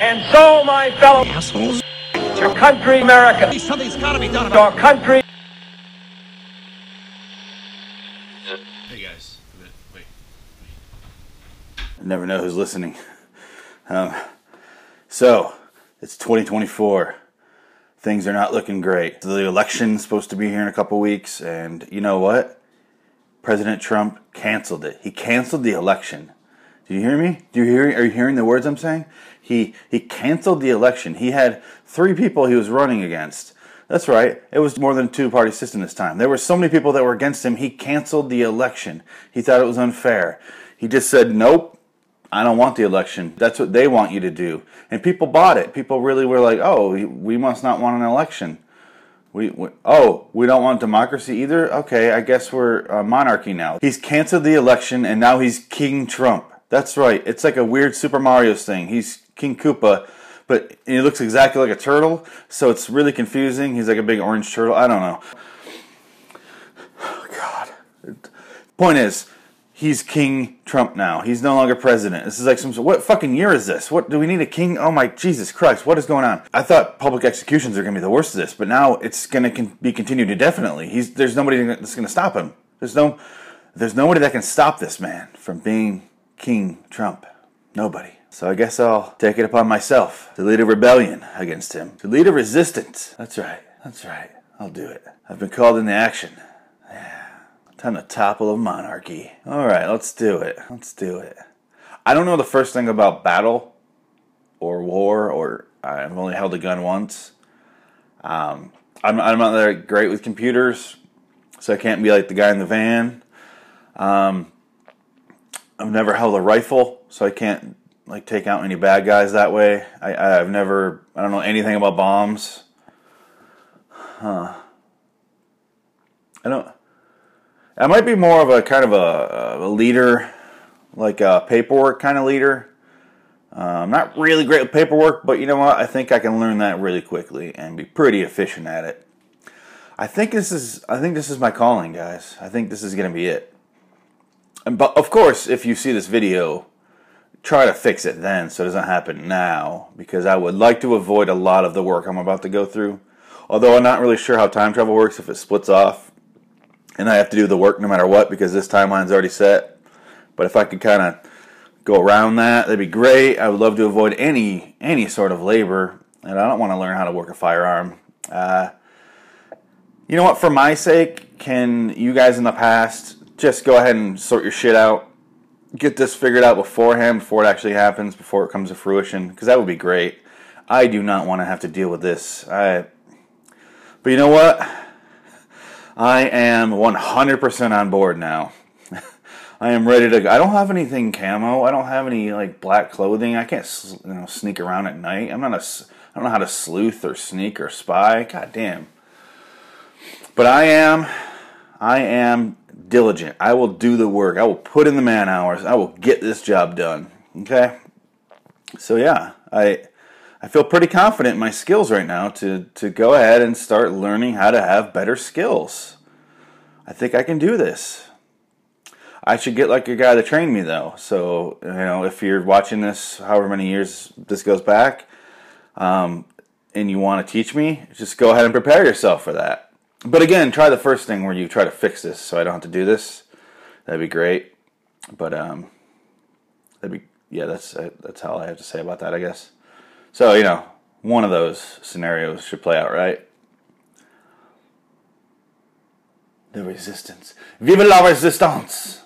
And so, my fellow Assholes. your country, America, Something's got to be done your country, Hey guys, wait. I never know who's listening. Um, so, it's 2024. Things are not looking great. The election's supposed to be here in a couple weeks, and you know what? President Trump canceled it. He canceled the election. Do you hear me? Do you hear? Are you hearing the words I'm saying? He he canceled the election. He had three people he was running against. That's right. It was more than a two-party system this time. There were so many people that were against him. He canceled the election. He thought it was unfair. He just said, "Nope, I don't want the election. That's what they want you to do." And people bought it. People really were like, "Oh, we- we must not want an election." We, we oh we don't want democracy either. Okay, I guess we're a monarchy now. He's canceled the election and now he's King Trump. That's right. It's like a weird Super Mario's thing. He's King Koopa, but he looks exactly like a turtle, so it's really confusing. He's like a big orange turtle. I don't know. Oh God. Point is, he's King Trump now. He's no longer president. This is like some what fucking year is this? What do we need a king? Oh my Jesus Christ! What is going on? I thought public executions are going to be the worst of this, but now it's going to con- be continued indefinitely. He's there's nobody that's going to stop him. There's no there's nobody that can stop this man from being King Trump. Nobody. So I guess I'll take it upon myself to lead a rebellion against him, to lead a resistance. That's right. That's right. I'll do it. I've been called into action. Yeah. Time to topple a monarchy. All right, let's do it. Let's do it. I don't know the first thing about battle or war, or I've only held a gun once. Um, I'm, I'm not that great with computers, so I can't be like the guy in the van. Um, I've never held a rifle, so I can't like take out any bad guys that way. I, I've never, I don't know anything about bombs. Huh. I don't. I might be more of a kind of a, a leader, like a paperwork kind of leader. Uh, I'm not really great with paperwork, but you know what? I think I can learn that really quickly and be pretty efficient at it. I think this is I think this is my calling, guys. I think this is going to be it. But of course, if you see this video, try to fix it then so it doesn't happen now because I would like to avoid a lot of the work I'm about to go through. Although I'm not really sure how time travel works if it splits off and I have to do the work no matter what because this timeline's already set. But if I could kind of go around that, that'd be great. I would love to avoid any any sort of labor, and I don't want to learn how to work a firearm. Uh, you know what? For my sake, can you guys in the past just go ahead and sort your shit out? Get this figured out beforehand, before it actually happens, before it comes to fruition, because that would be great. I do not want to have to deal with this. I, but you know what? I am 100% on board now. I am ready to go. I don't have anything camo. I don't have any like black clothing. I can't you know sneak around at night. I'm not a. I don't know how to sleuth or sneak or spy. God damn. But I am I am diligent. I will do the work. I will put in the man hours. I will get this job done. Okay? So yeah, I I feel pretty confident in my skills right now to, to go ahead and start learning how to have better skills. I think I can do this. I should get like a guy to train me though. So, you know, if you're watching this, however many years this goes back, um, and you want to teach me, just go ahead and prepare yourself for that. But again, try the first thing where you try to fix this so I don't have to do this. That'd be great. But, um, that'd be, yeah, that's, that's all I have to say about that, I guess. So, you know, one of those scenarios should play out, right? The resistance. Vive la resistance!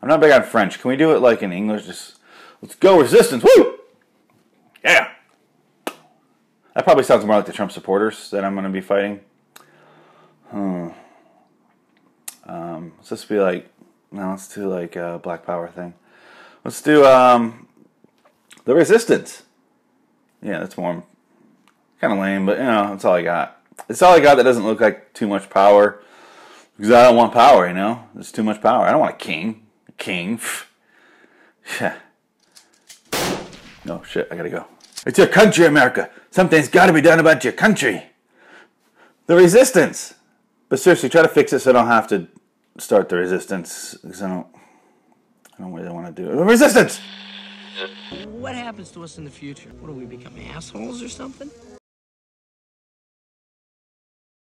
I'm not big on French. Can we do it like in English? Just, let's go resistance! Woo! Yeah! That probably sounds more like the Trump supporters that I'm going to be fighting. Hmm. Um, let's just be like, no, let's do like a Black Power thing. Let's do, um, the Resistance. Yeah, that's more kind of lame, but you know, that's all I got. It's all I got that doesn't look like too much power. Because I don't want power, you know? There's too much power. I don't want a king. A king. Yeah. No, shit, I gotta go. It's your country, America. Something's gotta be done about your country. The resistance. But seriously, try to fix it so I don't have to start the resistance. Because I don't, I don't really want to do it. Resistance! What happens to us in the future? What do we become assholes or something?